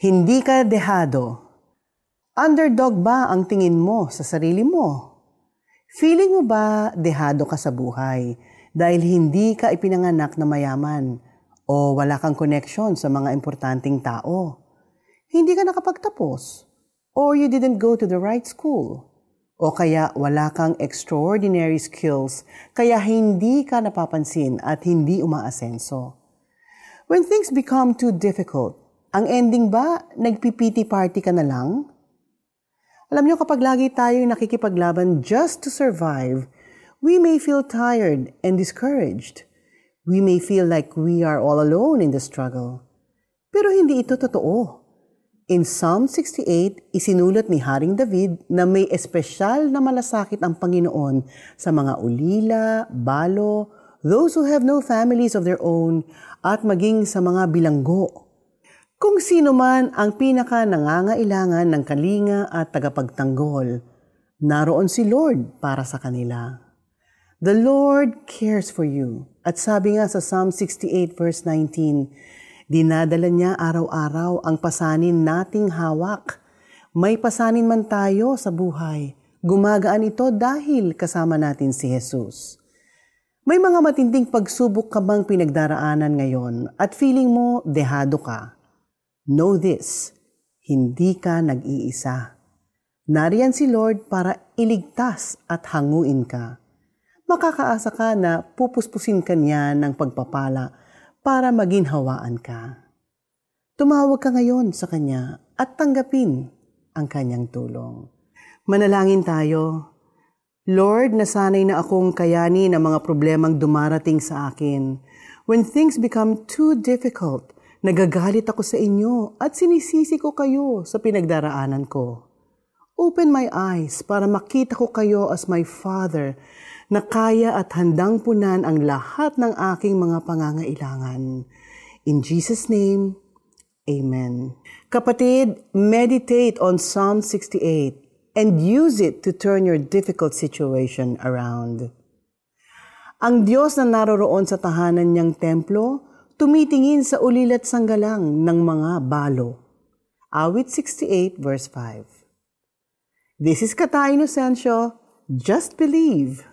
Hindi ka dehado. Underdog ba ang tingin mo sa sarili mo? Feeling mo ba dehado ka sa buhay dahil hindi ka ipinanganak na mayaman o wala kang connection sa mga importanteng tao? Hindi ka nakapagtapos or you didn't go to the right school o kaya wala kang extraordinary skills kaya hindi ka napapansin at hindi umaasenso. When things become too difficult, ang ending ba, nagpipiti party ka na lang? Alam nyo, kapag lagi tayong nakikipaglaban just to survive, we may feel tired and discouraged. We may feel like we are all alone in the struggle. Pero hindi ito totoo. In Psalm 68, isinulat ni Haring David na may espesyal na malasakit ang Panginoon sa mga ulila, balo, those who have no families of their own, at maging sa mga bilanggo. Kung sino man ang pinaka nangangailangan ng kalinga at tagapagtanggol, naroon si Lord para sa kanila. The Lord cares for you. At sabi nga sa Psalm 68 verse 19, dinadala niya araw-araw ang pasanin nating hawak. May pasanin man tayo sa buhay, gumagaan ito dahil kasama natin si Jesus. May mga matinding pagsubok ka bang pinagdaraanan ngayon at feeling mo dehado ka? Know this, hindi ka nag-iisa. Nariyan si Lord para iligtas at hanguin ka. Makakaasa ka na pupuspusin ka niya ng pagpapala para maginhawaan ka. Tumawag ka ngayon sa Kanya at tanggapin ang Kanyang tulong. Manalangin tayo. Lord, nasanay na akong kayanin ang mga problemang dumarating sa akin. When things become too difficult, Nagagalit ako sa inyo at sinisisi ko kayo sa pinagdaraanan ko. Open my eyes para makita ko kayo as my Father na kaya at handang punan ang lahat ng aking mga pangangailangan. In Jesus' name, Amen. Kapatid, meditate on Psalm 68 and use it to turn your difficult situation around. Ang Diyos na naroroon sa tahanan niyang templo, tumitingin sa ulilat sanggalang ng mga balo. Awit 68 verse 5. This is Kata Inocencio, just believe.